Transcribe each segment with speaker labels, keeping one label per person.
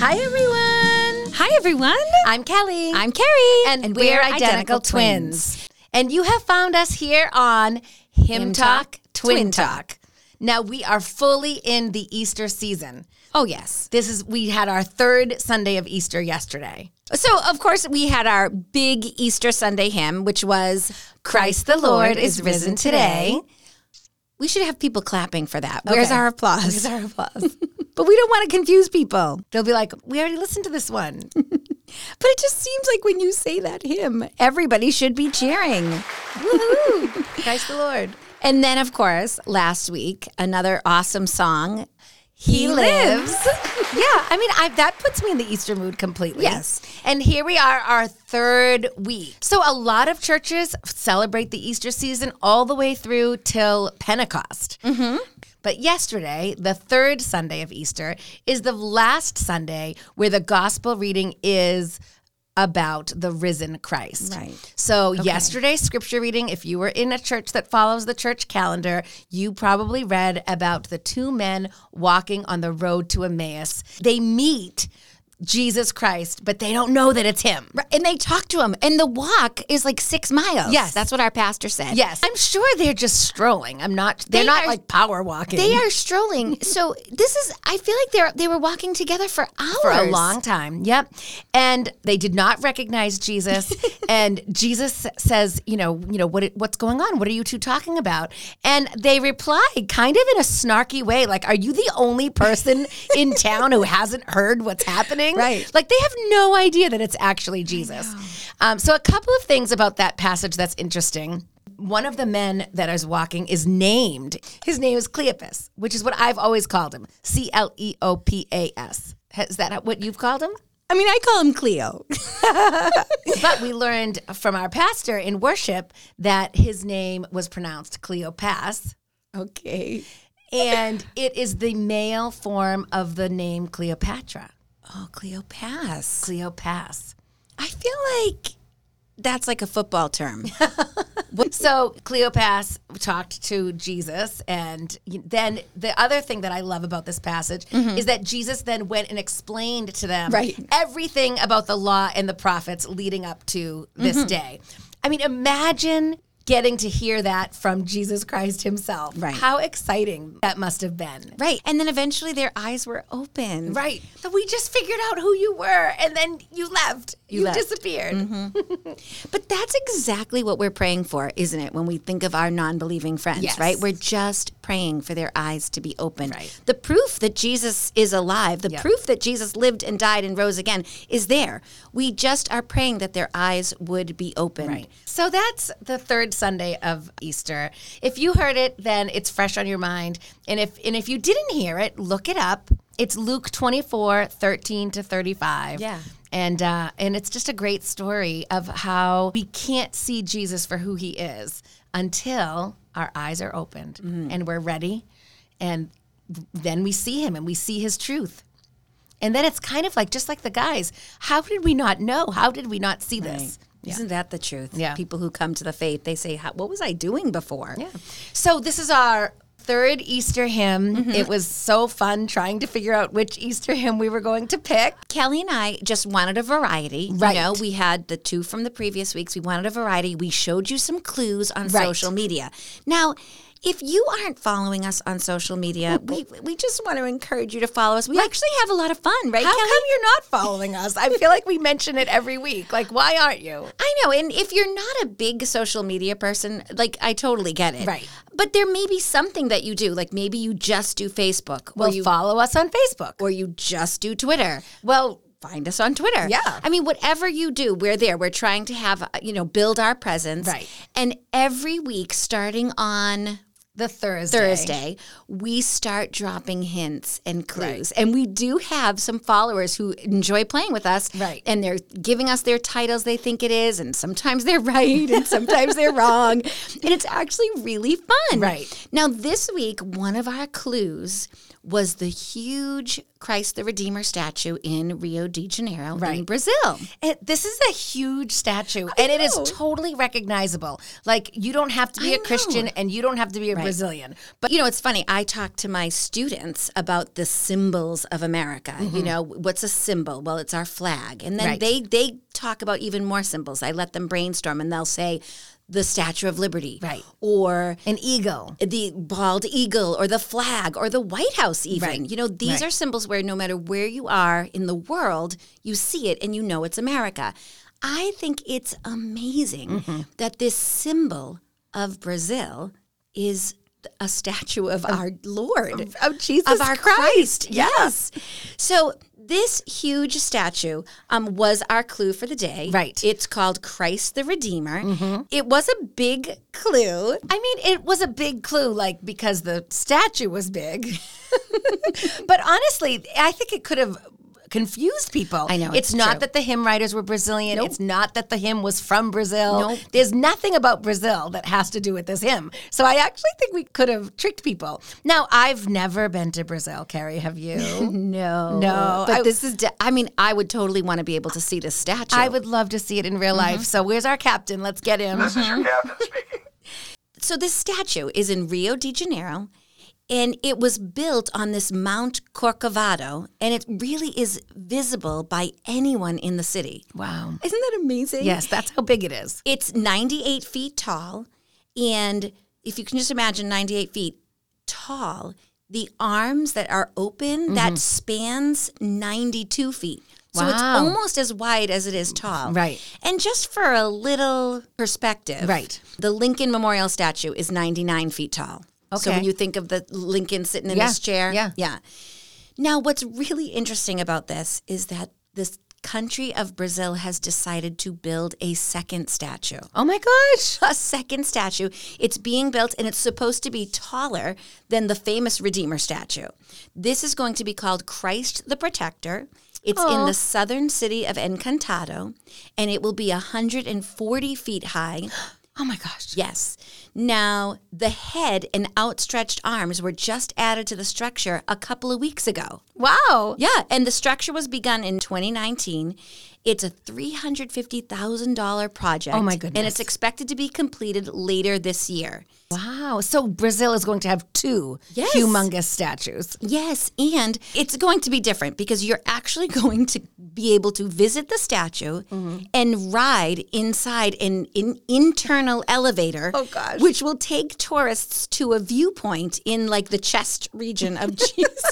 Speaker 1: Hi, everyone.
Speaker 2: Hi, everyone.
Speaker 1: I'm Kelly.
Speaker 2: I'm Carrie.
Speaker 1: and, we're, identical, twins. And you have found us here on Hymn,
Speaker 2: Hymn
Speaker 1: Talk,
Speaker 2: Talk,
Speaker 1: Twin,
Speaker 2: Twin
Speaker 1: Talk. Now we are fully in the Easter season.
Speaker 2: Oh, yes.
Speaker 1: This is we had our third Sunday of Easter yesterday.
Speaker 2: So, of course, we had our big Easter Sunday hymn, which was Christ the Lord is risen today. We should have people clapping for that. Where's
Speaker 1: Okay.
Speaker 2: our applause?
Speaker 1: Where's our applause?
Speaker 2: but we don't want to confuse people.
Speaker 1: They'll be like, "We already listened to this one."
Speaker 2: But it just seems like when you say that hymn, everybody should be cheering.
Speaker 1: Woohoo! Christ the Lord.
Speaker 2: And then, of course, last week, another awesome song.
Speaker 1: He lives. yeah, I mean, I, that puts me in the Easter mood completely.
Speaker 2: Yes.
Speaker 1: And here we are, our third week. So a lot of churches celebrate the Easter season all the way through till Pentecost. Mm-hmm. But yesterday, the third Sunday of Easter, is the last Sunday where the gospel reading is about the risen Christ.
Speaker 2: Right.
Speaker 1: So, yesterday's scripture reading, if you were in a church that follows the church calendar, you probably read about the two men walking on the road to Emmaus. They meet Jesus Christ, but they don't know that it's him.
Speaker 2: Right, And they talk to him, and the walk is like six miles.
Speaker 1: Yes.
Speaker 2: That's what our pastor said.
Speaker 1: Yes. I'm sure they're just strolling. I'm not, they're
Speaker 2: They
Speaker 1: not
Speaker 2: are-
Speaker 1: like power walking.
Speaker 2: They are strolling. So this is I feel like they're they were walking together for hours.
Speaker 1: for a long time. Yep. And they did not recognize Jesus. and Jesus says, you know, you know what what's going on? What are you two talking about? And they reply kind of in a snarky way like, "Are you the only person in town who hasn't heard what's happening?"
Speaker 2: Right.
Speaker 1: Like they have no idea that it's actually Jesus. Um, so a couple of things about that passage that's interesting. One of the men that is walking is named. His name is Cleopas, which is what I've always called him. C L E O P A S. Is that what you've called him?
Speaker 2: I mean, I call him Cleo.
Speaker 1: But we learned from our pastor in worship that his name was pronounced Cleopas,
Speaker 2: okay.
Speaker 1: and it is the male form of the name Cleopatra.
Speaker 2: Oh, Cleopas.
Speaker 1: Cleopas.
Speaker 2: I feel like that's like a football term.
Speaker 1: So Cleopas talked to Jesus, and then the other thing that I love about this passage mm-hmm. is that Jesus then went and explained to them
Speaker 2: Right.
Speaker 1: everything about the law and the prophets leading up to this mm-hmm. day. I mean, imagine getting to hear that from Jesus Christ himself.
Speaker 2: Right.
Speaker 1: How exciting that must have been.
Speaker 2: right. And then eventually their eyes were open.
Speaker 1: Right. So we just figured out who you were, and then you left. You,
Speaker 2: left.
Speaker 1: disappeared. Mm-hmm.
Speaker 2: But that's exactly what we're praying for, isn't it? When we think of our non believing friends,
Speaker 1: Yes.
Speaker 2: right? We're just praying for their eyes to be opened.
Speaker 1: Right.
Speaker 2: The proof that Jesus is alive, the
Speaker 1: Yep.
Speaker 2: proof that Jesus lived and died and rose again is there. We just are praying that their eyes would be opened.
Speaker 1: Right. So that's the third Sunday of Easter. If you heard it, then it's fresh on your mind. And if and if you didn't hear it, look it up. It's Luke 24, 13 to 35.
Speaker 2: Yeah.
Speaker 1: And uh, and it's just a great story of how we can't see Jesus for who he is until our eyes are opened mm-hmm. and we're ready. And then we see him and we see his truth. And then it's kind of like just like the guys. How did we not know? How did we not see this?
Speaker 2: Isn't that the truth?
Speaker 1: Yeah.
Speaker 2: People who come to the faith, they say, What was I doing before?
Speaker 1: Yeah. So this is our third Easter hymn.
Speaker 2: Mm-hmm.
Speaker 1: It was so fun trying to figure out which Easter hymn we were going to pick.
Speaker 2: Kelly and I just wanted a variety.
Speaker 1: Right.
Speaker 2: You know, we had the two from the previous weeks. We wanted a variety. We showed you some clues on
Speaker 1: Right.
Speaker 2: social media. Now, if you aren't following us on social media, we we just want to encourage you to follow us. We actually have a lot of fun, right,
Speaker 1: How
Speaker 2: Kelly?
Speaker 1: come you're not following us? I feel like we mention it every week. Like, why aren't you?
Speaker 2: I know, and if you're not a big social media person, like I totally get it.
Speaker 1: Right.
Speaker 2: But there may be something that you do, like maybe you just do Facebook,
Speaker 1: Well,
Speaker 2: you
Speaker 1: follow us on Facebook.
Speaker 2: or you just do Twitter.
Speaker 1: Well,
Speaker 2: Find us on Twitter.
Speaker 1: Yeah.
Speaker 2: I mean, whatever you do, we're there. We're trying to have, uh, you know, build our presence.
Speaker 1: Right.
Speaker 2: And every week, starting on
Speaker 1: the Thursday.
Speaker 2: Thursday, we start dropping hints and clues. And we do have some followers who enjoy playing with us.
Speaker 1: Right.
Speaker 2: And they're giving us their titles they think it is. And sometimes they're right and sometimes they're wrong. And it's actually really fun.
Speaker 1: Right.
Speaker 2: Now, this week, one of our clues was the huge Christ the Redeemer statue in Rio de Janeiro
Speaker 1: right.
Speaker 2: in Brazil.
Speaker 1: It, this is a huge statue, and it is totally recognizable. Like you don't have to be
Speaker 2: I
Speaker 1: a Christian, and you don't have to be a Brazilian.
Speaker 2: But you know, it's funny. I talk to my students about the symbols of America. You know, what's a symbol? Well, it's our flag. And then
Speaker 1: Mm-hmm. Right.
Speaker 2: they they talk about even more symbols. I let them brainstorm and they'll say the Statue of Liberty.
Speaker 1: Right.
Speaker 2: Or
Speaker 1: An eagle.
Speaker 2: the bald eagle or the flag or the White House even.
Speaker 1: Right.
Speaker 2: You know, these
Speaker 1: Right.
Speaker 2: are symbols where no matter where you are in the world, you see it and you know it's America. I think it's amazing
Speaker 1: Mm-hmm.
Speaker 2: that this symbol of Brazil is a statue of our Lord
Speaker 1: of Jesus
Speaker 2: of our Christ.
Speaker 1: Yeah.
Speaker 2: Yes. So this huge statue um, was our clue for the day.
Speaker 1: Right. Mm-hmm.
Speaker 2: It's called Christ the Redeemer. It was a big clue.
Speaker 1: I mean, it was a big clue, like because the statue was big. but honestly, I think it could have confused people.
Speaker 2: I know,
Speaker 1: It's,
Speaker 2: it's
Speaker 1: not
Speaker 2: true.
Speaker 1: that the hymn writers were Brazilian.
Speaker 2: Nope.
Speaker 1: It's not that the hymn was from Brazil.
Speaker 2: Nope.
Speaker 1: There's nothing about Brazil that has to do with this hymn. So I actually think we could have tricked people. Now, I've never been to Brazil, Carrie. Have you?
Speaker 2: No.
Speaker 1: No,
Speaker 2: But
Speaker 1: I-
Speaker 2: this is, de- I mean, I would totally want to be able to see this statue.
Speaker 1: I would love to see it in real mm-hmm. life. So where's our captain? Let's get him.
Speaker 3: This is your captain speaking.
Speaker 2: So this statue is in Rio de Janeiro and it was built on this Mount Corcovado and it really is visible by anyone in the city.
Speaker 1: Wow.
Speaker 2: Isn't that amazing?
Speaker 1: Yes, that's how big it is.
Speaker 2: It's 98 feet tall. And if you can just imagine 98 feet tall, the arms that are open, mm-hmm. that spans 92 feet. So it's almost as wide as it is tall.
Speaker 1: Right.
Speaker 2: And just for a little perspective,
Speaker 1: Right.
Speaker 2: the Lincoln Memorial statue is 99 feet tall. So when you think of the Lincoln sitting in
Speaker 1: Yeah,
Speaker 2: his chair,
Speaker 1: yeah.
Speaker 2: yeah. Now, what's really interesting about this is that this country of Brazil has decided to build a second statue.
Speaker 1: Oh my gosh.
Speaker 2: A second statue. It's being built and it's supposed to be taller than the famous Redeemer statue. This is going to be called Christ the Protector. It's in the southern city of Encantado and it will be 140 feet high.
Speaker 1: Oh my gosh.
Speaker 2: Yes. Now, the head and outstretched arms were just added to the structure a couple of weeks ago.
Speaker 1: Wow.
Speaker 2: Yeah, and the structure was begun in 2019. It's a $350,000 project.
Speaker 1: Oh, my goodness.
Speaker 2: And it's expected to be completed later this year.
Speaker 1: Wow. So Brazil is going to have two
Speaker 2: Yes.
Speaker 1: humongous statues.
Speaker 2: Yes, and it's going to be different because you're actually going to be able to visit the statue
Speaker 1: Mm-hmm.
Speaker 2: and ride inside an, an internal elevator.
Speaker 1: Oh, gosh.
Speaker 2: Which will take tourists to a viewpoint in like the chest region of Jesus.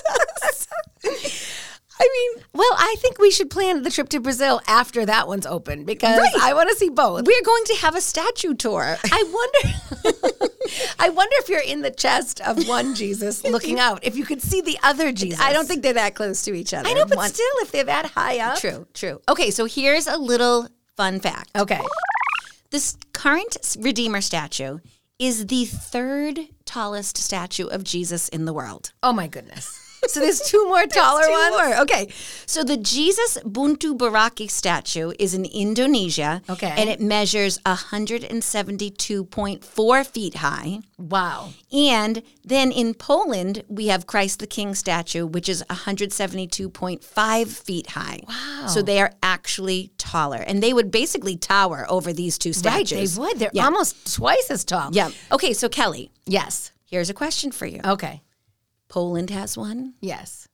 Speaker 2: I mean,
Speaker 1: Well, I think we should plan the trip to Brazil after that one's open because
Speaker 2: Right.
Speaker 1: I want to see both.
Speaker 2: we're going to have a statue tour.
Speaker 1: I wonder I wonder if you're in the chest of one Jesus looking out, if you could see the other Jesus.
Speaker 2: I don't think they're that close to each other.
Speaker 1: I know, but
Speaker 2: One-
Speaker 1: still if they're that high up.
Speaker 2: True, true. Okay, so here's a little fun fact.
Speaker 1: Okay.
Speaker 2: This current Redeemer statue is the third tallest statue of Jesus in the world.
Speaker 1: Oh my goodness. So there's two more taller
Speaker 2: Two
Speaker 1: ones.
Speaker 2: more. Okay. So the Jesus Buntu Burake statue is in Indonesia.
Speaker 1: Okay.
Speaker 2: And it measures 172.4 feet high.
Speaker 1: Wow.
Speaker 2: And then in Poland, we have Christ the King statue, which is 172.5 feet high.
Speaker 1: Wow.
Speaker 2: So they are actually taller. And they would basically tower over these two statues.
Speaker 1: Right, they would. They're
Speaker 2: Yeah.
Speaker 1: almost twice as tall.
Speaker 2: Yeah. Okay, so Kelly,
Speaker 1: Yes.
Speaker 2: here's a question for you.
Speaker 1: Okay.
Speaker 2: Poland has one.
Speaker 1: Yes.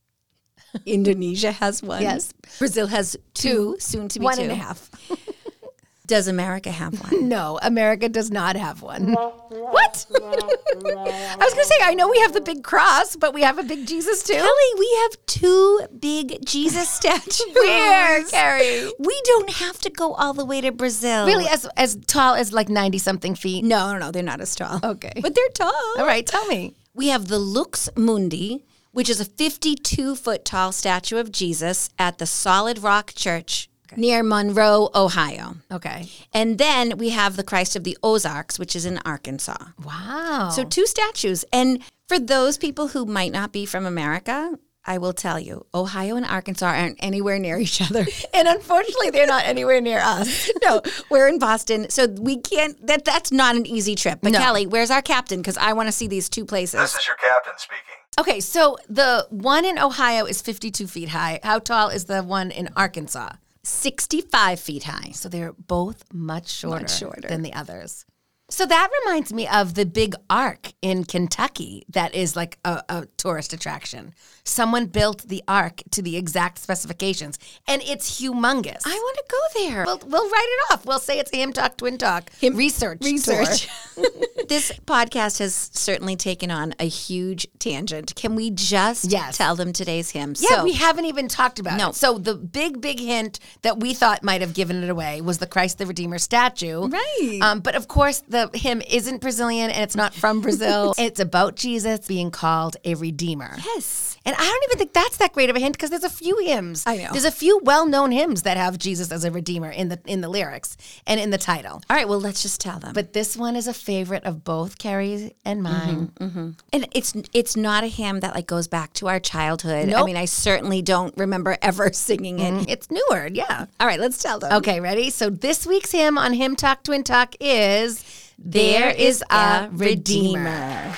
Speaker 2: Indonesia has one.
Speaker 1: Yes.
Speaker 2: Brazil has two, soon to be
Speaker 1: One
Speaker 2: two.
Speaker 1: and a half.
Speaker 2: Does America have one?
Speaker 1: No, America does not have one. what? I was going to say, I know we have the big cross, but we have a big Jesus too.
Speaker 2: Kelly, we have two big Jesus statues.
Speaker 1: Where, Carrie?
Speaker 2: We don't have to go all the way to Brazil.
Speaker 1: Really, as as tall as like ninety something feet.
Speaker 2: No, no, no, they're not as tall.
Speaker 1: Okay.
Speaker 2: But they're tall.
Speaker 1: All right, tell me.
Speaker 2: We have the Lux Mundi, which is a 52 foot tall statue of Jesus at the Solid Rock Church Okay. Near Monroe, Ohio.
Speaker 1: Okay.
Speaker 2: And then we have the Christ of the Ozarks, which is in Arkansas.
Speaker 1: Wow.
Speaker 2: So two statues. And for those people who might not be from America, I will tell you, Ohio and Arkansas aren't anywhere near each other.
Speaker 1: and unfortunately, they're not anywhere near us.
Speaker 2: no, we're in Boston, so we can't. That that's not an easy trip. But
Speaker 1: No.
Speaker 2: Kelly, where's our captain? Because I want to see these two places.
Speaker 4: This is your captain speaking.
Speaker 1: Okay, so the one in Ohio is 52 feet high. How tall is the one in Arkansas?
Speaker 2: 65 feet high.
Speaker 1: So they're both much shorter,
Speaker 2: shorter.
Speaker 1: than the others. So that reminds me of the big ark in Kentucky that is like a, a tourist attraction. Someone built the ark to the exact specifications, and it's humongous.
Speaker 2: I want to go there.
Speaker 1: We'll, we'll write it off. We'll say it's Hymn Talk Twin Talk research
Speaker 2: research.
Speaker 1: tour.
Speaker 2: this podcast has certainly taken on a huge tangent. Can we just
Speaker 1: Yes.
Speaker 2: tell them today's hymn?
Speaker 1: Yeah,
Speaker 2: so,
Speaker 1: we haven't even talked about
Speaker 2: No.
Speaker 1: it. So the big, big hint that we thought might have given it away was the Christ the Redeemer statue.
Speaker 2: Right.
Speaker 1: Um, but of course, the hymn isn't Brazilian and it's not from Brazil. it's about Jesus being called a redeemer.
Speaker 2: Yes.
Speaker 1: And I don't even think that's that great of a hint because there's a few hymns.
Speaker 2: I know.
Speaker 1: There's a few well-known hymns that have Jesus as a redeemer in the in the lyrics and in the title.
Speaker 2: All right, well, let's just tell them.
Speaker 1: But this one is a favorite of both Carrie and mm-hmm, mine. Mm-hmm.
Speaker 2: and it's it's not a hymn that like goes back to our childhood. I mean, I certainly don't remember ever singing it. Mm-hmm.
Speaker 1: It's newer, yeah.
Speaker 2: All right, let's tell them.
Speaker 1: Okay, ready? So this week's hymn on Hymn Talk Twin Talk is There is a Redeemer.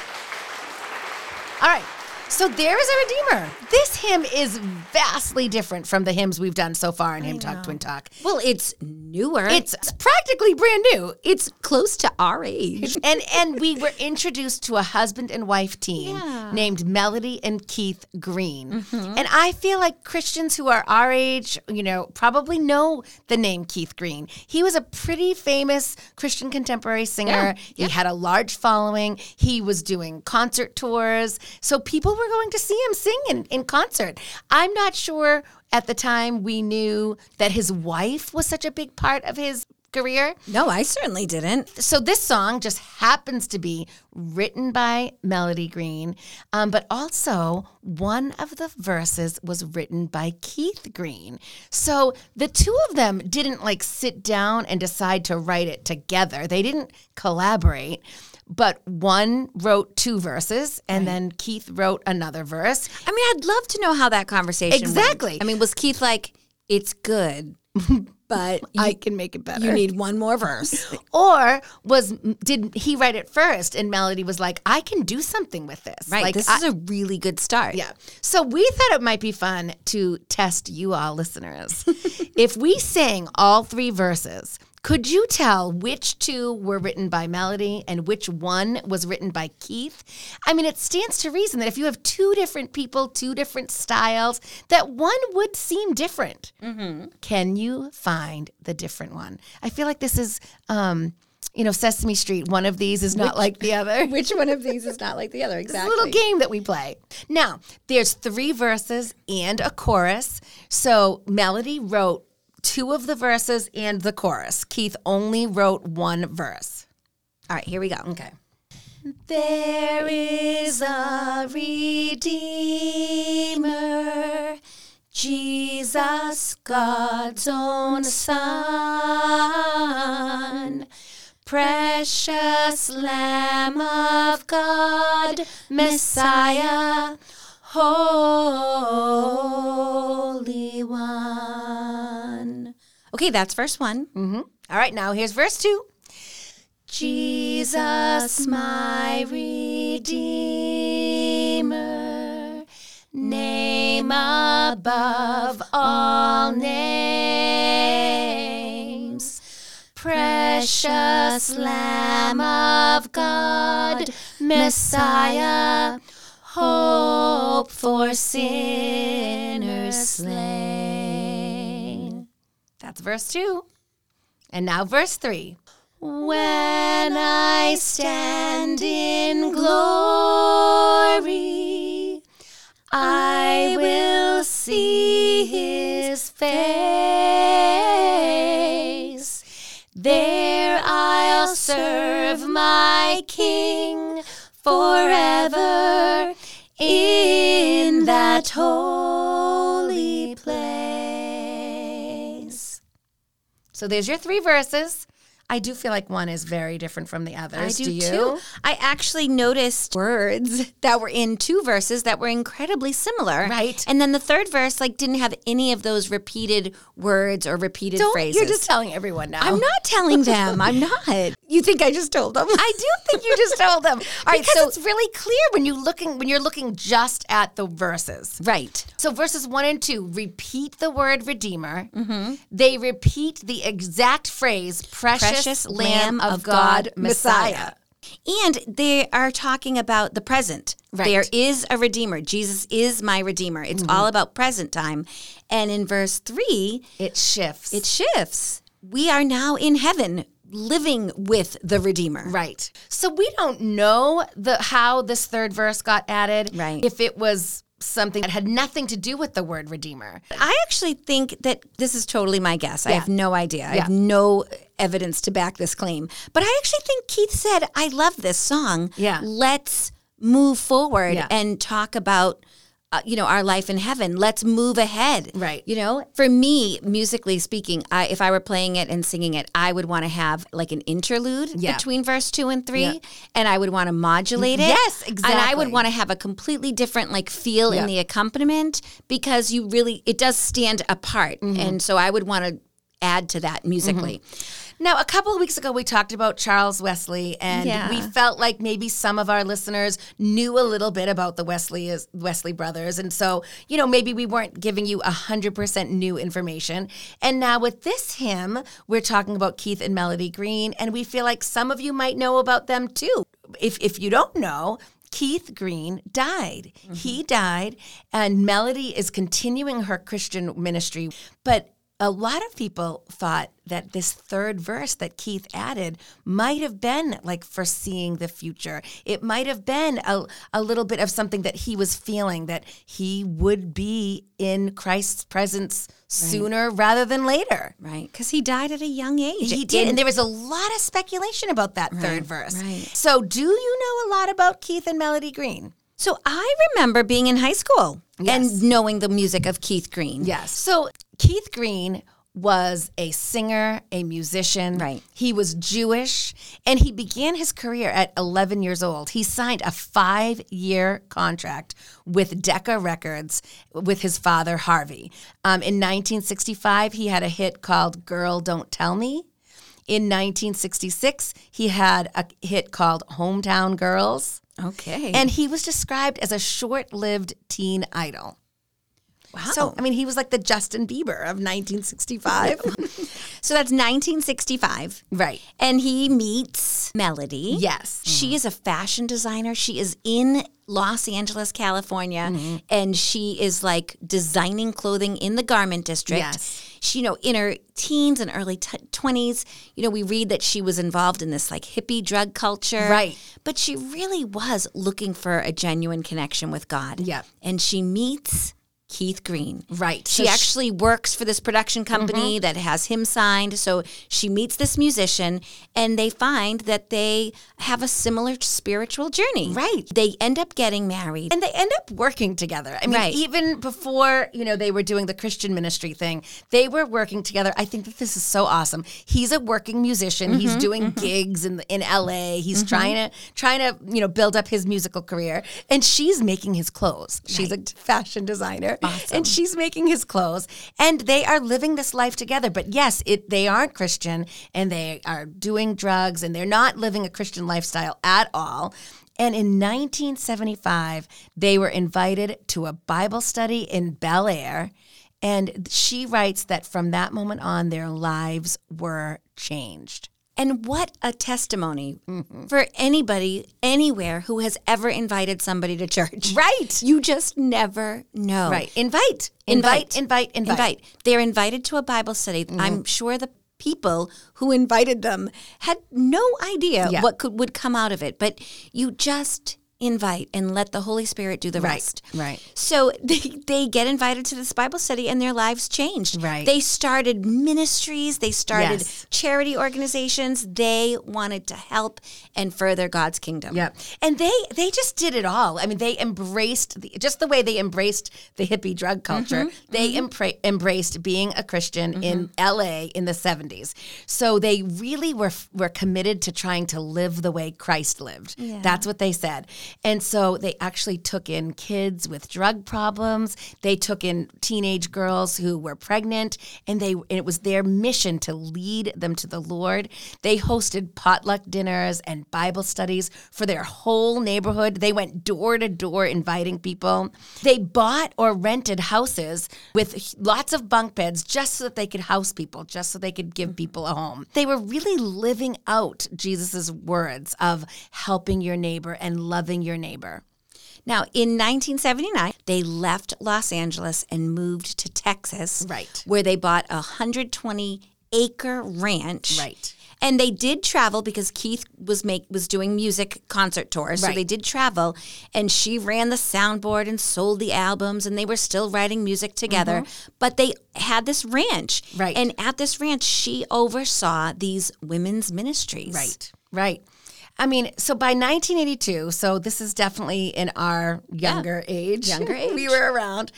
Speaker 1: All right. So there is a Redeemer. This hymn is vastly different from the hymns we've done so far in Hymn Talk Twin Talk.
Speaker 2: Well, it's newer.
Speaker 1: It's practically brand new.
Speaker 2: it's close to our age.
Speaker 1: and and we were introduced to a husband and wife team named Melody and Keith Green. Mm-hmm. And I feel like Christians who are our age, you know, probably know the name Keith Green. He was a pretty famous Christian contemporary singer. He had a large following. He was doing concert tours. So people were going to see him sing in, in concert. I'm not sure at the time we knew that his wife was such a big part of his career
Speaker 2: No, I certainly didn't.
Speaker 1: so this song just happens to be written by Melody Green, um, but also one of the verses was written by Keith Green. So the two of them didn't like sit down and decide to write it together. They didn't collaborate. But one wrote two verses, and then Keith wrote another verse.
Speaker 2: I mean, I'd love to know how that conversation went.
Speaker 1: Exactly.
Speaker 2: I mean, was Keith like, it's good, but you,
Speaker 1: I can make it better.
Speaker 2: you need one more verse?
Speaker 1: or was did he write it first, and Melody was like, "I can do something with this."
Speaker 2: Right.
Speaker 1: Like,
Speaker 2: this
Speaker 1: I-
Speaker 2: is a really good start.
Speaker 1: Yeah. So we thought it might be fun to test you all listeners. if we sang all three verses, could you tell which two were written by Melody and which one was written by Keith? I mean, it stands to reason that if you have two different people, two different styles, that one would seem different. Can you find the different one? I feel like this is, um, you know, Sesame Street. One of these is not like the other.
Speaker 2: Which one of these is not like the other? Exactly.
Speaker 1: It's a little game that we play. Now, there's three verses and a chorus. So Melody wrote two of the verses and the chorus. Keith only wrote one verse.
Speaker 2: All right, here we go.
Speaker 1: Okay. There is a Redeemer, Jesus, God's own Son. Precious Lamb of God, Messiah, Holy One.
Speaker 2: Okay, that's verse one. Mm-hmm.
Speaker 1: All right, now here's verse two. Jesus, my Redeemer, name above all names, precious Lamb of God, Messiah, hope for sinners slain. That's verse two. And now, verse 3. When I stand in glory, I will see his face. There I'll serve my King forever in that holy So there's your three verses. I do feel like one is very different from the others.
Speaker 2: I do,
Speaker 1: you?
Speaker 2: too. I actually noticed words that were in two verses that were incredibly similar.
Speaker 1: Right.
Speaker 2: And then the third verse like didn't have any of those repeated words or repeated
Speaker 1: Don't-
Speaker 2: phrases.
Speaker 1: You're just telling everyone now.
Speaker 2: I'm not telling them. I'm not. You think I just told them?
Speaker 1: I do think you just told them. All right,
Speaker 2: Because
Speaker 1: so
Speaker 2: it's
Speaker 1: really clear when you looking when you're looking just at the verses.
Speaker 2: right.
Speaker 1: So verses one and two repeat the word redeemer. Mm-hmm. They repeat the exact phrase "precious,
Speaker 2: Precious
Speaker 1: Lamb of God, Messiah."
Speaker 2: And they are talking about the present.
Speaker 1: Right.
Speaker 2: There is a redeemer. Jesus is my redeemer. It's
Speaker 1: Mm-hmm.
Speaker 2: all about present time. And in verse 3,
Speaker 1: It shifts.
Speaker 2: it shifts. We are now in heaven living with the redeemer.
Speaker 1: right. So we don't know the how this third verse got added.
Speaker 2: Right.
Speaker 1: If it was something that had nothing to do with the word redeemer.
Speaker 2: I actually think that this is totally my guess. I have no idea. I have no evidence to back this claim. But I actually think Keith said, I love this song.
Speaker 1: Yeah.
Speaker 2: Let's move forward
Speaker 1: Yeah.
Speaker 2: and talk about. Uh, you know our life in heaven. Let's move ahead.
Speaker 1: Right.
Speaker 2: You know, for me, musically speaking, I, if I were playing it and singing it, I would want to have like an interlude
Speaker 1: Yeah.
Speaker 2: between verse two and three,
Speaker 1: Yeah.
Speaker 2: and I would want to modulate it.
Speaker 1: Yes, exactly.
Speaker 2: And I would want to have a completely different like feel
Speaker 1: Yeah.
Speaker 2: in the accompaniment because you really it does stand apart
Speaker 1: Mm-hmm.
Speaker 2: and so i would want to add to that musically
Speaker 1: Now, a couple of weeks ago, we talked about Charles Wesley, and
Speaker 2: Yeah.
Speaker 1: we felt like maybe some of our listeners knew a little bit about the Wesley Wesley brothers, and so you know maybe we weren't giving you hundred percent new information. And now with this hymn, we're talking about Keith and Melody Green, and we feel like some of you might know about them too. If if you don't know. Keith Green died. He mm-hmm. died, and Melody is continuing her Christian ministry. But a lot of people thought that this third verse that Keith added might have been like foreseeing the future. It might have been a, a little bit of something that he was feeling that he would be in Christ's presence sooner rather than later.
Speaker 2: right because he died at a young age
Speaker 1: He did,
Speaker 2: And-
Speaker 1: and there was a lot of speculation about that third verse.
Speaker 2: right.
Speaker 1: So, do you know a lot about Keith and Melody Green?
Speaker 2: so i remember being in high school
Speaker 1: Yes.
Speaker 2: and knowing the music of keith green
Speaker 1: Yes. So Keith Green was a singer, a musician.
Speaker 2: Right.
Speaker 1: He was Jewish and he began his career at 11 years old. He signed a five year contract with Decca Records with his father, Harvey. Um, in 1965, he had a hit called Girl Don't Tell Me. In 1966, he had a hit called Hometown Girls.
Speaker 2: okay
Speaker 1: And he was described as a short lived teen idol.
Speaker 2: Wow
Speaker 1: So, I mean, he was like the Justin Bieber of 1965.
Speaker 2: so that's 1965
Speaker 1: right.
Speaker 2: and he meets melody
Speaker 1: Yes.
Speaker 2: She is a fashion designer. She is in Los Angeles, California,
Speaker 1: Mm-hmm.
Speaker 2: and she is like designing clothing in the garment district.
Speaker 1: Yes.
Speaker 2: She, you know, in her teens and early t- 20s, you know, we read that she was involved in this like hippie drug culture.
Speaker 1: Right.
Speaker 2: But she really was looking for a genuine connection with God.
Speaker 1: Yeah.
Speaker 2: And she meets Keith Green.
Speaker 1: Right.
Speaker 2: She
Speaker 1: So
Speaker 2: actually works for this production company mm-hmm. that has him signed. So she meets this musician and they find that they have a similar spiritual journey.
Speaker 1: Right.
Speaker 2: They end up getting married.
Speaker 1: And they end up working together. I mean,
Speaker 2: Right.
Speaker 1: even before, you know, they were doing the Christian ministry thing, they were working together. I think that this is so awesome. He's a working musician.
Speaker 2: Mm-hmm,
Speaker 1: He's doing mm-hmm. gigs in in LA. He's mm-hmm. trying to trying to, you know, build up his musical career. And she's making his clothes. She's a fashion designer. And she's making his clothes. And they are living this life together. But yes, it they aren't Christian and they are doing drugs and they're not living a Christian lifestyle at all. And in 1975, they were invited to a Bible study in Bel Air. And she writes that from that moment on, their lives were changed.
Speaker 2: And what a testimony
Speaker 1: Mm-hmm.
Speaker 2: for anybody anywhere who has ever invited somebody to church.
Speaker 1: Right.
Speaker 2: You just never know.
Speaker 1: Right. Invite. Invite. Invite. Invite.
Speaker 2: invite. They're invited to a Bible study.
Speaker 1: Mm-hmm.
Speaker 2: I'm sure the people who invited them had no idea
Speaker 1: Yeah.
Speaker 2: what could would come out of it, but you just invite and let the Holy Spirit do the
Speaker 1: Right,
Speaker 2: rest.
Speaker 1: right.
Speaker 2: So they, they get invited to this Bible study and their lives changed.
Speaker 1: Right.
Speaker 2: They started ministries, they started
Speaker 1: Yes.
Speaker 2: charity organizations. They wanted to help and further God's kingdom.
Speaker 1: Yep. And they they just did it all. I mean, they embraced the, just the way they embraced the hippie drug mm-hmm, culture. They mm-hmm. embra- embraced being a Christian mm-hmm. in LA in the 70s. So they really were were committed to trying to live the way Christ lived. That's what they said. And so they actually took in kids with drug problems. They took in teenage girls who were pregnant and they and it was their mission to lead them to the Lord. They hosted potluck dinners and Bible studies for their whole neighborhood. They went door to door inviting people. They bought or rented houses with lots of bunk beds just so that they could house people, just so they could give mm-hmm. people a home. They were really living out Jesus' words of helping your neighbor and loving your neighbor.
Speaker 2: Now, in 1979, they left Los Angeles and moved to Texas,
Speaker 1: Right.
Speaker 2: where they bought a 120 acre ranch.
Speaker 1: Right.
Speaker 2: And they did travel because Keith was make was doing music concert tours, so
Speaker 1: Right.
Speaker 2: they did travel. And she ran the soundboard and sold the albums, and they were still writing music together. But they had this ranch,
Speaker 1: Mm-hmm. Right.
Speaker 2: And at this ranch, she oversaw these women's ministries,
Speaker 1: Right. Right. I mean, so by 1982, so this is definitely in our younger age.
Speaker 2: Younger age.
Speaker 1: we were around.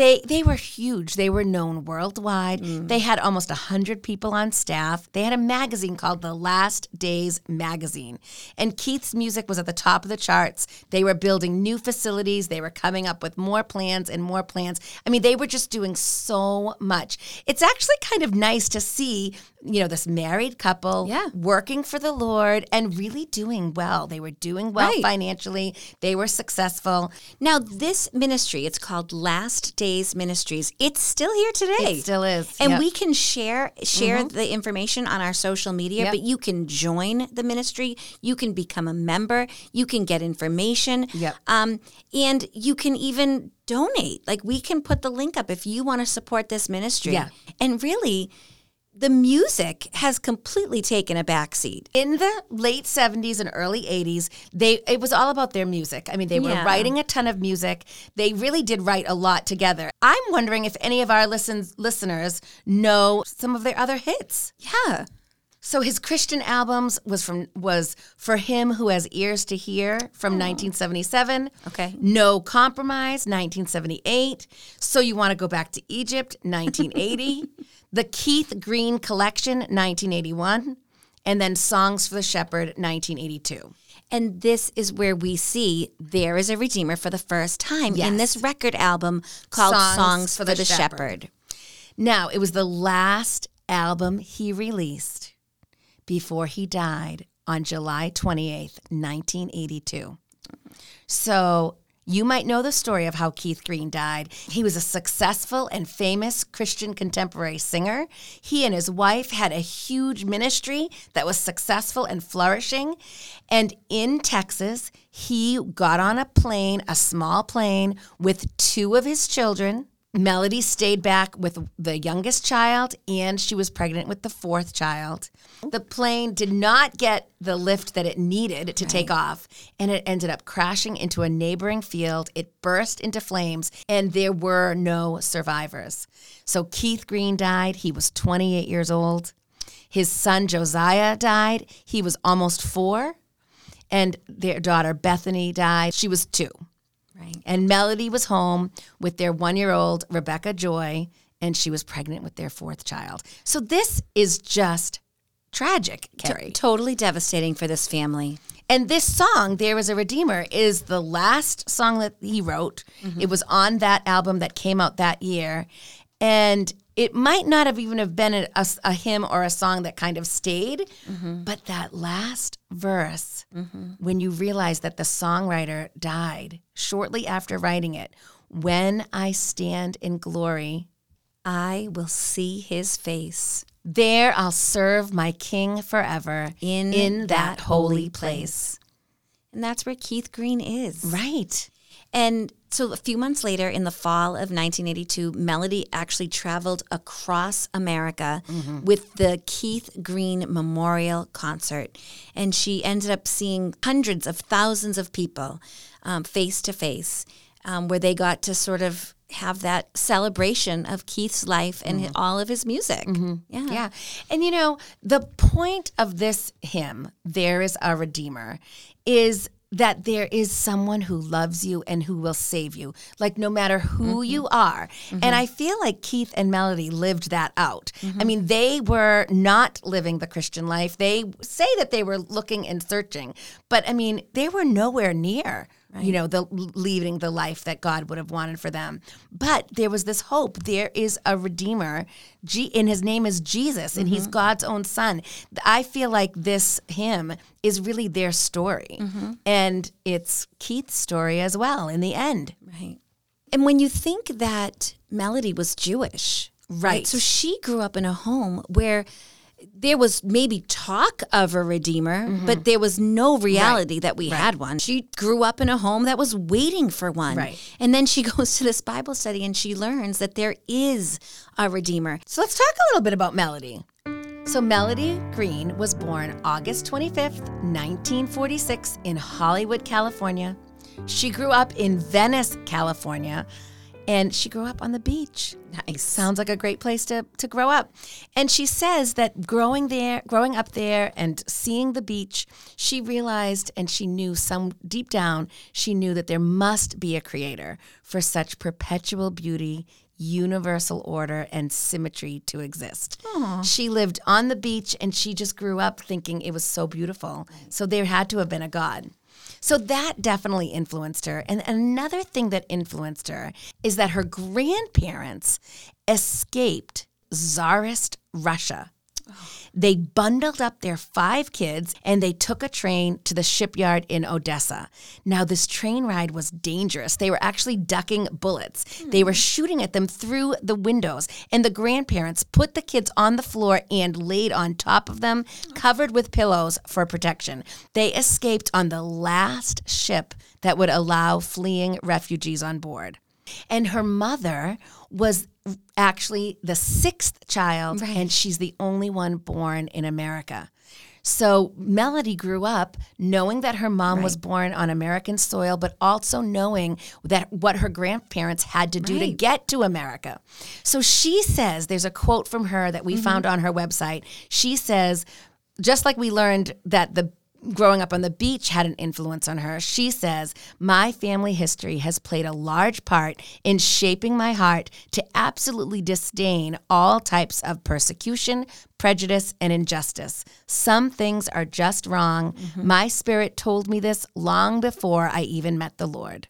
Speaker 1: They they were huge. They were known worldwide.
Speaker 2: Mm.
Speaker 1: They had almost 100 people on staff. They had a magazine called The Last Days Magazine. And Keith's music was at the top of the charts. They were building new facilities. They were coming up with more plans and more plans. I mean, they were just doing so much. It's actually kind of nice to see, you know, this married couple
Speaker 2: Yeah.
Speaker 1: working for the Lord and really doing well. They were doing well
Speaker 2: Right.
Speaker 1: financially. They were successful.
Speaker 2: Now, this ministry, it's called Last Days Ministries. It's still here today.
Speaker 1: It still is.
Speaker 2: And
Speaker 1: Yep.
Speaker 2: we can share share the information on our social media,
Speaker 1: Yep.
Speaker 2: but you can join the ministry. You can become a member. You can get information.
Speaker 1: Yep.
Speaker 2: Um, and you can even donate. Like we can put the link up if you want to support this ministry.
Speaker 1: Yeah.
Speaker 2: And really, the music has completely taken a backseat.
Speaker 1: in the late 70s and early 80s they it was all about their music i mean they were
Speaker 2: Yeah.
Speaker 1: writing a ton of music they really did write a lot together i'm wondering if any of our listens, listeners know some of their other hits
Speaker 2: Yeah.
Speaker 1: so his christian albums was from was for him who has ears to hear from 1977
Speaker 2: Okay.
Speaker 1: no compromise 1978 so you want to go back to egypt 1980 the keith green collection 1981 and then songs for the shepherd 1982
Speaker 2: And this is where we see there is a Redeemer for the first time in this record album called Songs, for, the, Shepherd.
Speaker 1: now it was the last album he released before he died on july 28th 1982 So you might know the story of how Keith Green died. He was a successful and famous Christian contemporary singer. He and his wife had a huge ministry that was successful and flourishing. And in Texas, he got on a plane, a small plane, with two of his children. Melody stayed back with the youngest child, and she was pregnant with the fourth child. The plane did not get the lift that it needed to take off, and it ended up crashing into a neighboring field. It burst into flames, and there were no survivors. So Keith Green died. He was 28 years old. His son Josiah died. He was almost four. And their daughter Bethany died. She was two.
Speaker 2: Right.
Speaker 1: And Melody was home with their one year old Rebecca Joy, and she was pregnant with their fourth child. So this is just tragic, Carrie.
Speaker 2: Totally devastating for this family.
Speaker 1: And this song, There Is a Redeemer, is the last song that he wrote. Mm-hmm. It was on that album that came out that year. And it might not have even have been a, a, a hymn or a song that kind of stayed, mm-hmm. but that last verse, mm-hmm. when you realize that the songwriter died shortly after writing it, when I stand in glory,
Speaker 2: I will see his face.
Speaker 1: there I'll serve my King forever
Speaker 2: In
Speaker 1: that,
Speaker 2: that
Speaker 1: holy
Speaker 2: holy
Speaker 1: place.
Speaker 2: And that's where Keith Green is.
Speaker 1: Right.
Speaker 2: And so a few months later, in the fall of 1982, Melody actually traveled across America with the Keith Green Memorial Concert. And she ended up seeing hundreds of thousands of people um, face to face, um, where they got to sort of have that celebration of Keith's life and hi- all of his music. Yeah.
Speaker 1: Yeah. And you know, the point of this hymn, There is a Redeemer, is that there is someone who loves you and who will save you, like no matter who mm-hmm. you are. And I mm-hmm. feel like Keith and Melody lived that out. I mm-hmm. mean, they were not living the Christian life. They say that they were looking and searching, but I mean, they were nowhere near. You know, the leading the life that God would have wanted for them. But there was this hope. There is a redeemer, G- and his name is Jesus, and he's mm-hmm. God's own son. I feel like this hymn is really their story. Mm-hmm. And it's Keith's story as well in the end.
Speaker 2: Right. And when you think that Melody was Jewish,
Speaker 1: Right.
Speaker 2: So she grew up in a home where there was maybe talk of a redeemer, mm-hmm. but there was no reality that we had one. She grew up in a home that was waiting for one.
Speaker 1: Right.
Speaker 2: And then she goes to this Bible study and she learns that there is a redeemer.
Speaker 1: So let's talk a little bit about Melody. So Melody Green was born August 25th, 1946 in Hollywood, California. She grew up in Venice, California, and she grew up on the beach.
Speaker 2: Nice.
Speaker 1: Sounds like a great place to, to grow up. And she says that growing there, growing up there and seeing the beach, she realized and she knew some deep down, she knew that there must be a creator for such perpetual beauty, universal order, and symmetry to exist. She lived on the beach and she just grew up thinking it was so beautiful. So there had to have been a God. So that definitely influenced her. And another thing that influenced her is that her grandparents escaped Tsarist Russia. Oh. They bundled up their five kids and they took a train to the shipyard in Odessa. Now, this train ride was dangerous. They were actually ducking bullets. They were hmm. shooting at them through the windows. And the grandparents put the kids on the floor and laid on top of them, covered with pillows for protection. They escaped on the last ship that would allow fleeing refugees on board. And her mother was actually the sixth child, and she's the only one born in America. So Melody grew up knowing that her mom was born on American soil, but also knowing that what her grandparents had to do to get to America. So she says, there's a quote from her that we mm-hmm. found on her website. She says, just like we learned that the growing up on the beach had an influence on her, she says, My family history has played a large part in shaping my heart to absolutely disdain all types of persecution, prejudice, and injustice. Some things are just wrong. Mm-hmm. My spirit told me this long before I even met the Lord.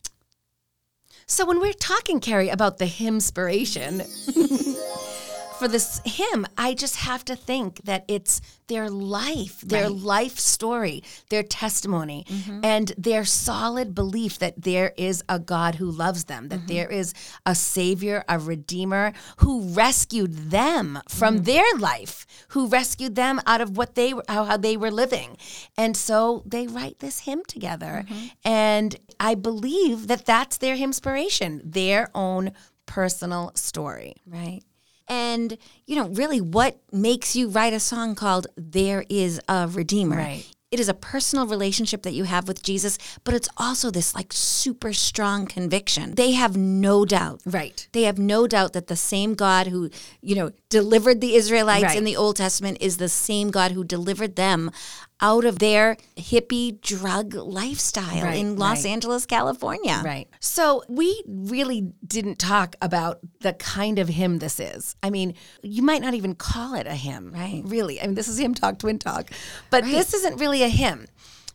Speaker 1: So when we're talking, Carrie, about the hymn inspiration for this hymn, I just have to think that it's their life, their life story, their testimony, mm-hmm. and their solid belief that there is a God who loves them, that mm-hmm. there is a Savior, a Redeemer who rescued them from mm. their life, who rescued them out of what they were, how, how they were living. And so they write this hymn together. Mm-hmm. And I believe that that's their inspiration, their own personal story.
Speaker 2: Right. And, you know, really what makes you write a song called There is a Redeemer?
Speaker 1: Right.
Speaker 2: It is a personal relationship that you have with Jesus, but it's also this like super strong conviction. They have no doubt.
Speaker 1: Right.
Speaker 2: They have no doubt that the same God who, you know, delivered the Israelites
Speaker 1: Right.
Speaker 2: in the Old Testament is the same God who delivered them out of their hippie drug lifestyle
Speaker 1: Right,
Speaker 2: in Los
Speaker 1: right.
Speaker 2: Angeles, California.
Speaker 1: Right. So we really didn't talk about the kind of hymn this is. I mean, you might not even call it a hymn.
Speaker 2: Right.
Speaker 1: Really. I mean, this is hymn talk, twin talk. But this isn't really a hymn.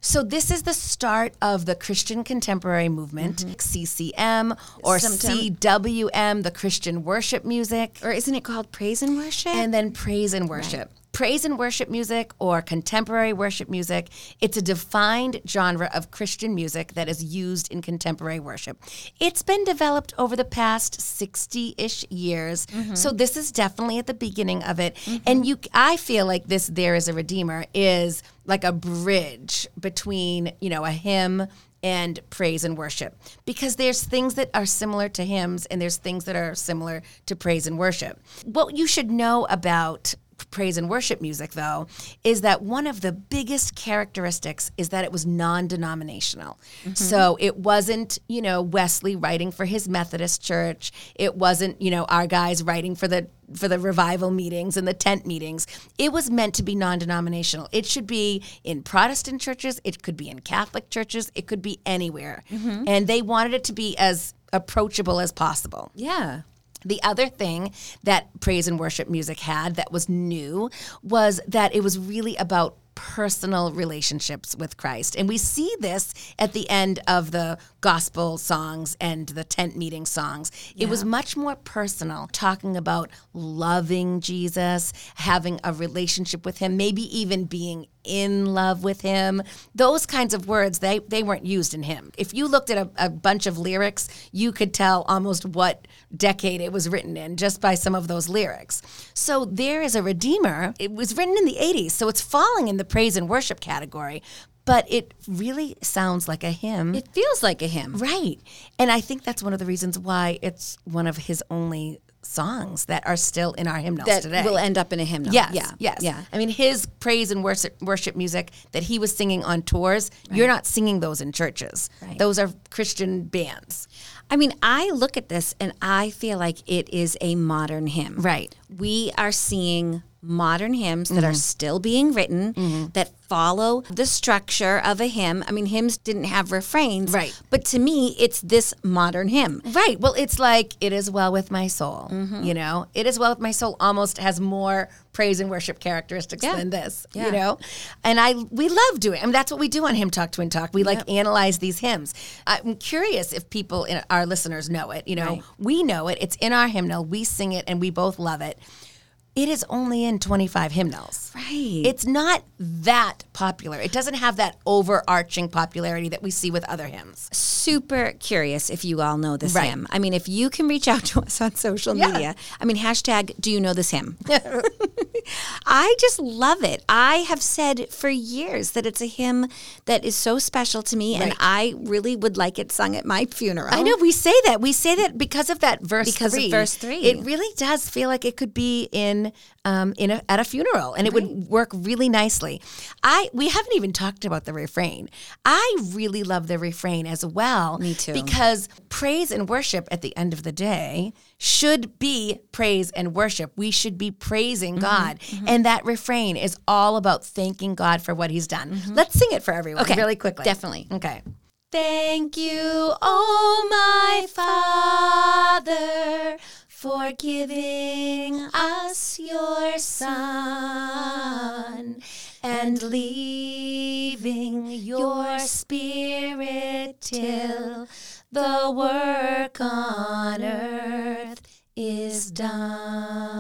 Speaker 1: So this is the start of the Christian contemporary movement, mm-hmm. CCM or
Speaker 2: Sometime-
Speaker 1: CWM, the Christian worship music,
Speaker 2: Or isn't it called praise and worship?
Speaker 1: and then praise and worship. Praise and worship music or contemporary worship music, it's a defined genre of Christian music that is used in contemporary worship. It's been developed over the past 60-ish years. Mm-hmm. So this is definitely at the beginning of it. Mm-hmm. And you I feel like this there is a redeemer is like a bridge between, you know, a hymn and praise and worship because there's things that are similar to hymns and there's things that are similar to praise and worship. What you should know about praise and worship music though is that one of the biggest characteristics is that it was non-denominational. Mm-hmm. So it wasn't you know wesley writing for his methodist church. It wasn't you know our guys writing for the for the revival meetings and the tent meetings. It was meant to be non-denominational. It should be in protestant churches. It could be in catholic churches. It could be anywhere. Mm-hmm. And they wanted it to be as approachable as possible.
Speaker 2: Yeah.
Speaker 1: The other thing that praise and worship music had that was new was that it was really about personal relationships with Christ. And we see this at the end of the gospel songs and the tent meeting songs. It was much more personal, talking about loving Jesus, having a relationship with him, maybe even being in love with him. Those kinds of words, they, they weren't used in him. If you looked at a, a bunch of lyrics, you could tell almost what decade it was written in just by some of those lyrics. So there is a Redeemer. It was written in the 80s, so it's falling in the praise and worship category, but it really sounds like a hymn.
Speaker 2: It feels like a hymn.
Speaker 1: Right. And I think that's one of the reasons why it's one of his only songs that are still in our hymnals
Speaker 2: That
Speaker 1: today.
Speaker 2: will end up in a hymnal.
Speaker 1: Yes,
Speaker 2: Yeah.
Speaker 1: yes.
Speaker 2: Yeah.
Speaker 1: I mean, his praise and worship, worship music that he was singing on tours, you're not singing those in churches.
Speaker 2: Right.
Speaker 1: Those are Christian bands.
Speaker 2: I mean, I look at this and I feel like it is a modern hymn.
Speaker 1: Right.
Speaker 2: We are seeing modern hymns that are still being written that follow the structure of a hymn. I mean, hymns didn't have refrains.
Speaker 1: Right.
Speaker 2: But to me, it's this modern hymn.
Speaker 1: Right. Well, it's like it is well with my soul.
Speaker 2: Mm-hmm.
Speaker 1: You know, it is well with my soul. Almost has more praise and worship characteristics
Speaker 2: Yeah.
Speaker 1: than this.
Speaker 2: Yeah.
Speaker 1: You know, and I we love doing. I mean, that's what we do on Hymn Talk Twin Talk. We like analyze these hymns. I'm curious if people, in, our listeners, know it. You know,
Speaker 2: Right.
Speaker 1: we know it. It's in our hymnal. We sing it, and we both love it. It is only in 25 hymnals.
Speaker 2: Right.
Speaker 1: It's not that popular. It doesn't have that overarching popularity that we see with other hymns.
Speaker 2: super curious if you all know this
Speaker 1: Right.
Speaker 2: hymn. I mean, if you can reach out to us on social
Speaker 1: Yeah.
Speaker 2: media, I mean, hashtag do you know this hymn? I just love it. I have said for years that it's a hymn that is so special to me, and I really would like it sung at my funeral.
Speaker 1: I know we say that. We say that because of that verse.
Speaker 2: Because of verse three.
Speaker 1: it really does feel like it could be in um, in a, at a funeral, and it would work really nicely. I we haven't even talked about the refrain. I really love the refrain as well.
Speaker 2: Me too.
Speaker 1: Because praise and worship at the end of the day should be praise and worship. We should be praising
Speaker 2: Mm-hmm.
Speaker 1: God, and that refrain is all about thanking God for what He's done. Let's sing it for everyone,
Speaker 2: Mm-hmm. Okay,
Speaker 1: really quickly.
Speaker 2: definitely.
Speaker 1: Okay.
Speaker 2: Thank you, oh my Father, for giving us your Son and leaving your Spirit till the work on earth is done.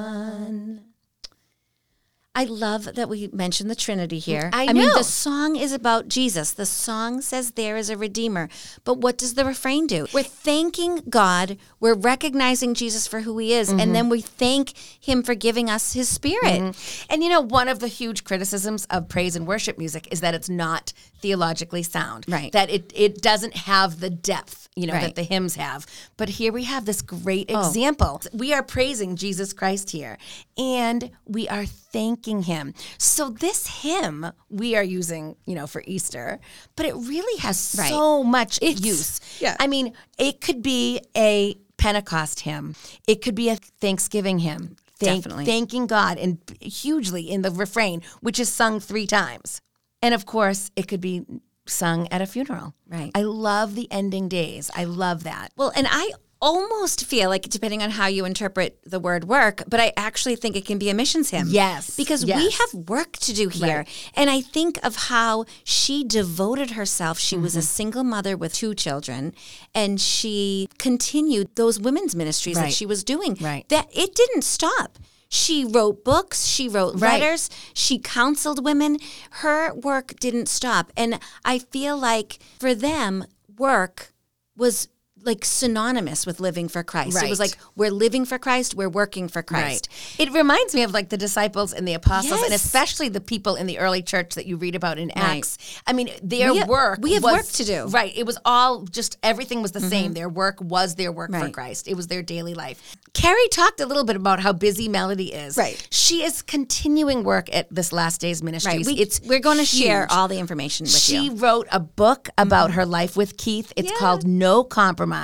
Speaker 2: I love that we mentioned the Trinity here.
Speaker 1: I
Speaker 2: mean,
Speaker 1: know.
Speaker 2: the song is about Jesus. The song says there is a Redeemer. But what does the refrain do? We're thanking God. We're recognizing Jesus for who he is.
Speaker 1: Mm-hmm.
Speaker 2: And then we thank him for giving us his spirit.
Speaker 1: And you know, one of the huge criticisms of praise and worship music is that it's not theologically sound.
Speaker 2: Right.
Speaker 1: That it, it doesn't have the depth, you know,
Speaker 2: Right. Oh.
Speaker 1: that the hymns have. But here we have this great oh. example. We are praising Jesus Christ here and we are thanking him. So this hymn we are using, you know, for Easter, but it really has
Speaker 2: Right.
Speaker 1: so much
Speaker 2: It's-
Speaker 1: use.
Speaker 2: yeah.
Speaker 1: I mean, it could be a Pentecost hymn. It could be a Thanksgiving hymn. Thank,
Speaker 2: Definitely.
Speaker 1: thanking God and hugely in the refrain, which is sung three times. And of course, it could be sung at a funeral.
Speaker 2: Right.
Speaker 1: I love the ending days. I love that.
Speaker 2: Well, and I almost feel like, depending on how you interpret the word work, but I actually think it can be a missions hymn.
Speaker 1: Yes,
Speaker 2: Because we have work to do here. And I think of how she devoted herself. She was a
Speaker 1: Mm-hmm.
Speaker 2: single mother with two children, and she continued those women's ministries that she was doing.
Speaker 1: Right.
Speaker 2: That it didn't stop. She wrote books, she wrote
Speaker 1: Right.
Speaker 2: letters, she counseled women. Her work didn't stop. And I feel like for them, work was like synonymous with living for Christ. It was like we're living for Christ, we're working for Christ.
Speaker 1: It reminds me of like the disciples and the apostles, and especially the people in the early church that you read about in
Speaker 2: Right.
Speaker 1: Acts. I mean, their
Speaker 2: We
Speaker 1: work
Speaker 2: we have
Speaker 1: was-
Speaker 2: work to do. Mm-hmm.
Speaker 1: Right. It was all just everything was the same. Their work was their work for Christ. It was their daily life. Carrie talked a little bit about how busy Melody is.
Speaker 2: Right.
Speaker 1: She is continuing work at this Last Days Ministries.
Speaker 2: Right. We,
Speaker 1: it's
Speaker 2: we're going to share all the information with
Speaker 1: She
Speaker 2: you. Mm-hmm.
Speaker 1: wrote a book about her life with Keith. It's
Speaker 2: Yeah.
Speaker 1: called No Compromise.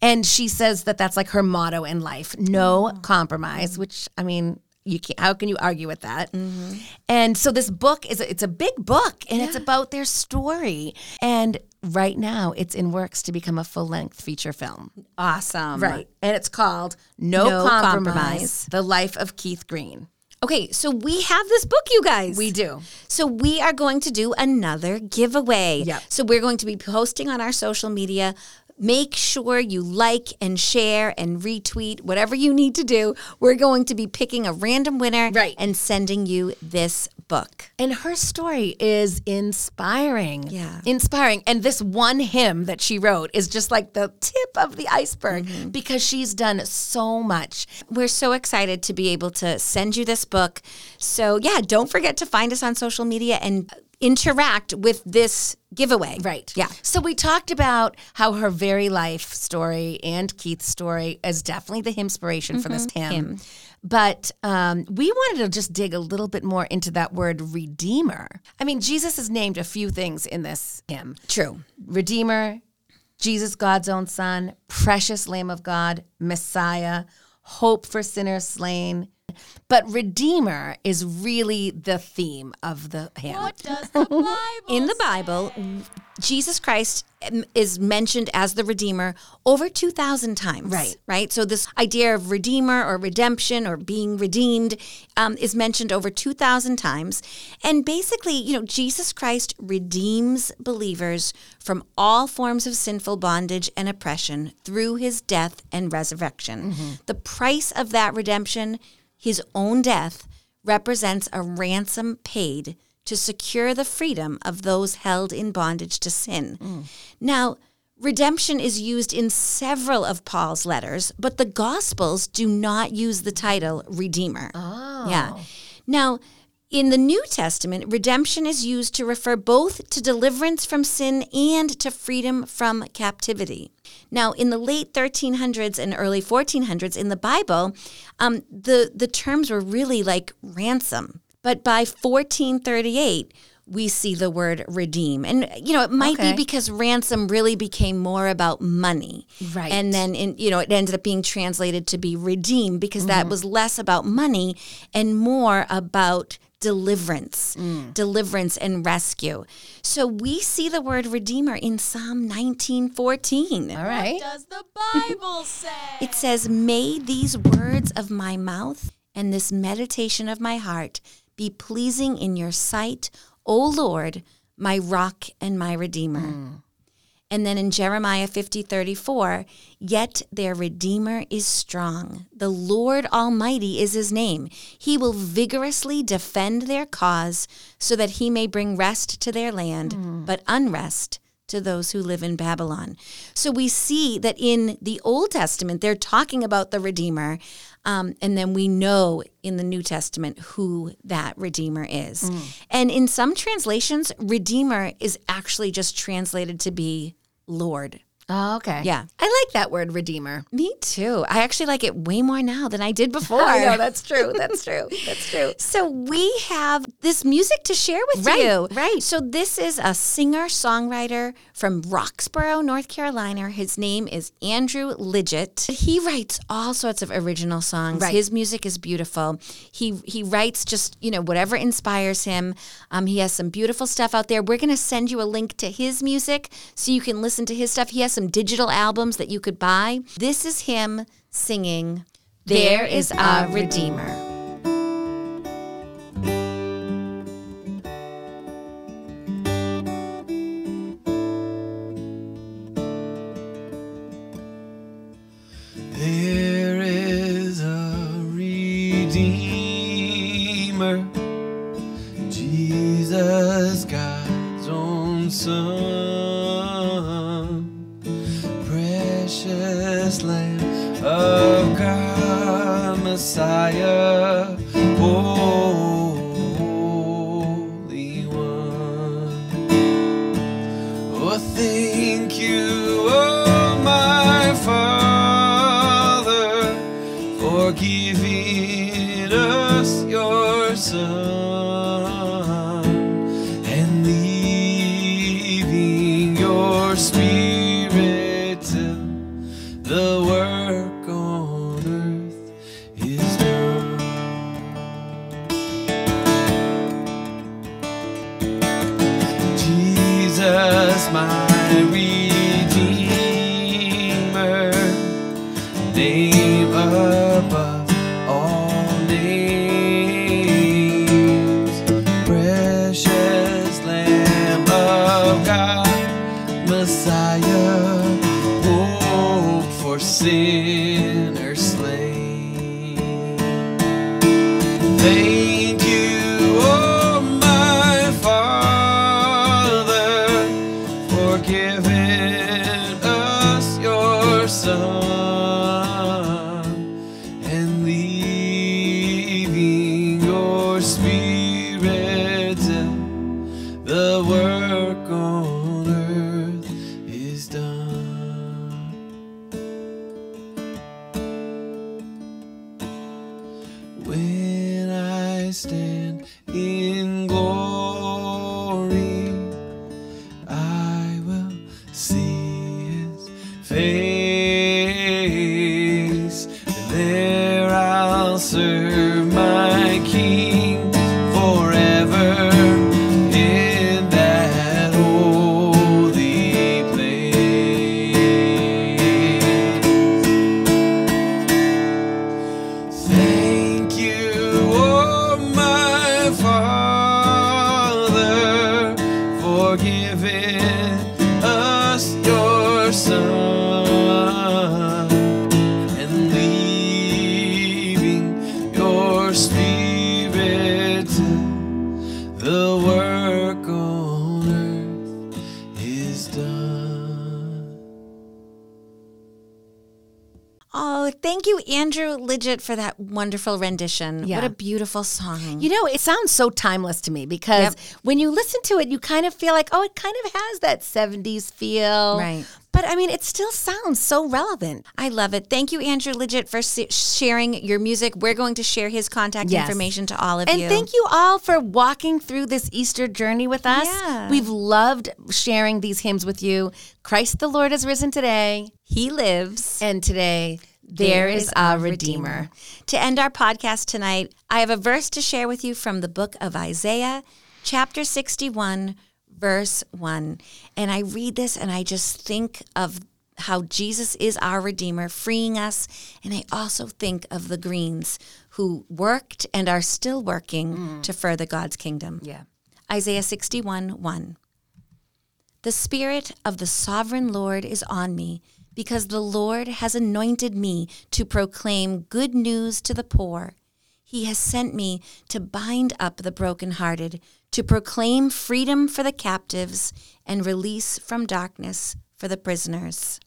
Speaker 1: And she says that that's like her motto in life no compromise, which, I mean, you can't, how can you argue with that?
Speaker 2: Mm-hmm.
Speaker 1: And so this book is a, it's a big book and it's about their story. And right now it's in works to become a full length feature film.
Speaker 2: Awesome.
Speaker 1: Right. And it's called No,
Speaker 2: No
Speaker 1: compromise,
Speaker 2: Compromise.
Speaker 1: The Life of Keith Green.
Speaker 2: Okay, so we have this book, you guys.
Speaker 1: We do.
Speaker 2: So we are going to do another giveaway.
Speaker 1: Yep.
Speaker 2: So we're going to be posting on our social media. Make sure you like and share and retweet whatever you need to do. We're going to be picking a random winner
Speaker 1: Right.
Speaker 2: and sending you this book.
Speaker 1: And her story is inspiring.
Speaker 2: Yeah.
Speaker 1: Inspiring. And this one hymn that she wrote is just like the tip of the iceberg
Speaker 2: Mm-hmm.
Speaker 1: because she's done so much.
Speaker 2: We're so excited to be able to send you this book. So, yeah, don't forget to find us on social media and interact with this giveaway.
Speaker 1: Right.
Speaker 2: Yeah.
Speaker 1: So we talked about how her very life story and Keith's story is definitely the inspiration for this hymn.
Speaker 2: Hymn.
Speaker 1: But um, we wanted to just dig a little bit more into that word redeemer. I mean, Jesus is named a few things in this hymn.
Speaker 2: True.
Speaker 1: Redeemer, Jesus, God's own Son, precious Lamb of God, Messiah, hope for sinners slain. But Redeemer is really the theme of the hymn.
Speaker 2: In the Bible, Jesus Christ um, is mentioned as the Redeemer over 2,000 times.
Speaker 1: Right.
Speaker 2: Right. So, this idea of Redeemer or redemption or being redeemed um, is mentioned over 2,000 times. And basically, you know, Jesus Christ redeems believers from all forms of sinful bondage and oppression through his death and resurrection. The price of that redemption, his own death, represents a ransom paid to secure the freedom of those held in bondage to sin. Now, redemption is used in several of Paul's letters, but the Gospels do not use the title Redeemer. Oh. Yeah. Now, in the New Testament, redemption is used to refer both to deliverance from sin and to freedom from captivity. Now, in the late 1300s and early 1400s in the Bible, um, the, the terms were really like ransom. But by 1438, we see the word redeem. And, you know, it might
Speaker 1: Okay.
Speaker 2: be because ransom really became more about money.
Speaker 1: Right.
Speaker 2: And then, in, you know, it ended up being translated to be redeem because that was less about money and more about deliverance, mm. deliverance and rescue. So we see the word redeemer in Psalm 1914.
Speaker 1: All right.
Speaker 4: does the Bible say?
Speaker 2: It says, May these words of my mouth and this meditation of my heart be pleasing in your sight, O Lord, my rock and my redeemer. Mm. And then in Jeremiah 50 34, yet their redeemer is strong. The Lord Almighty is his name. He will vigorously defend their cause so that he may bring rest to their land, but unrest to those who live in Babylon. So we see that in the Old Testament, they're talking about the Redeemer. Um, and then we know in the New Testament who that Redeemer is. And in some translations, Redeemer is actually just translated to be Lord.
Speaker 1: Oh, okay.
Speaker 2: Yeah.
Speaker 1: I like that word redeemer.
Speaker 2: Me too. I actually like it way more now than I did before.
Speaker 1: I know, that's true. That's true. That's true.
Speaker 2: So we have this music to share with
Speaker 1: Right,
Speaker 2: you.
Speaker 1: right.
Speaker 2: So this is a singer-songwriter from Roxboro, North Carolina. His name is Andrew Lidgett. He writes all sorts of original songs.
Speaker 1: Right.
Speaker 2: His music is beautiful. He he writes just, you know, whatever inspires him. Um, he has some beautiful stuff out there. We're going to send you a link to his music so you can listen to his stuff. He has some digital albums that you could buy. This is him singing There is our Redeemer.
Speaker 5: Messiah, Holy One. Oh, thank the work
Speaker 2: wonderful rendition.
Speaker 1: Yeah.
Speaker 2: What a beautiful song.
Speaker 1: You know, it sounds so timeless to me because
Speaker 2: Yep.
Speaker 1: when you listen to it, you kind of feel like, oh, it kind of has that 70s feel.
Speaker 2: Right.
Speaker 1: But I mean, it still sounds so relevant.
Speaker 2: I love it. Thank you, Andrew Lidgett, for sharing your music. We're going to share his contact
Speaker 1: Yes.
Speaker 2: information to all of
Speaker 1: And
Speaker 2: you.
Speaker 1: And thank you all for walking through this Easter journey with us.
Speaker 2: Yeah.
Speaker 1: We've loved sharing these hymns with you. Christ the Lord has risen today,
Speaker 2: He lives.
Speaker 1: and today there is our Redeemer.
Speaker 2: To end our podcast tonight, I have a verse to share with you from the book of Isaiah, chapter 61, verse 1. And I read this and I just think of how Jesus is our Redeemer, freeing us. And I also think of the Greens who worked and are still working to further God's kingdom.
Speaker 1: Yeah.
Speaker 2: Isaiah 61 1. The Spirit of the sovereign Lord is on me, because the Lord has anointed me to proclaim good news to the poor. He has sent me to bind up the brokenhearted, to proclaim freedom for the captives, and release from darkness for the prisoners.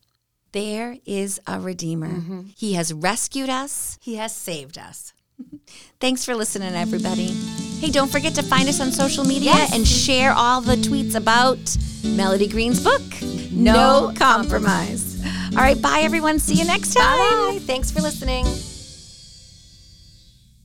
Speaker 2: There is a Redeemer. Mm-hmm. He has rescued us.
Speaker 1: He has saved us.
Speaker 2: Thanks for listening, everybody. Hey, don't forget to find us on social media
Speaker 1: Yes.
Speaker 2: and share all the tweets about Melody Green's book, No, Compromise. All right, bye, everyone. See you next time.
Speaker 1: Bye. Thanks for listening.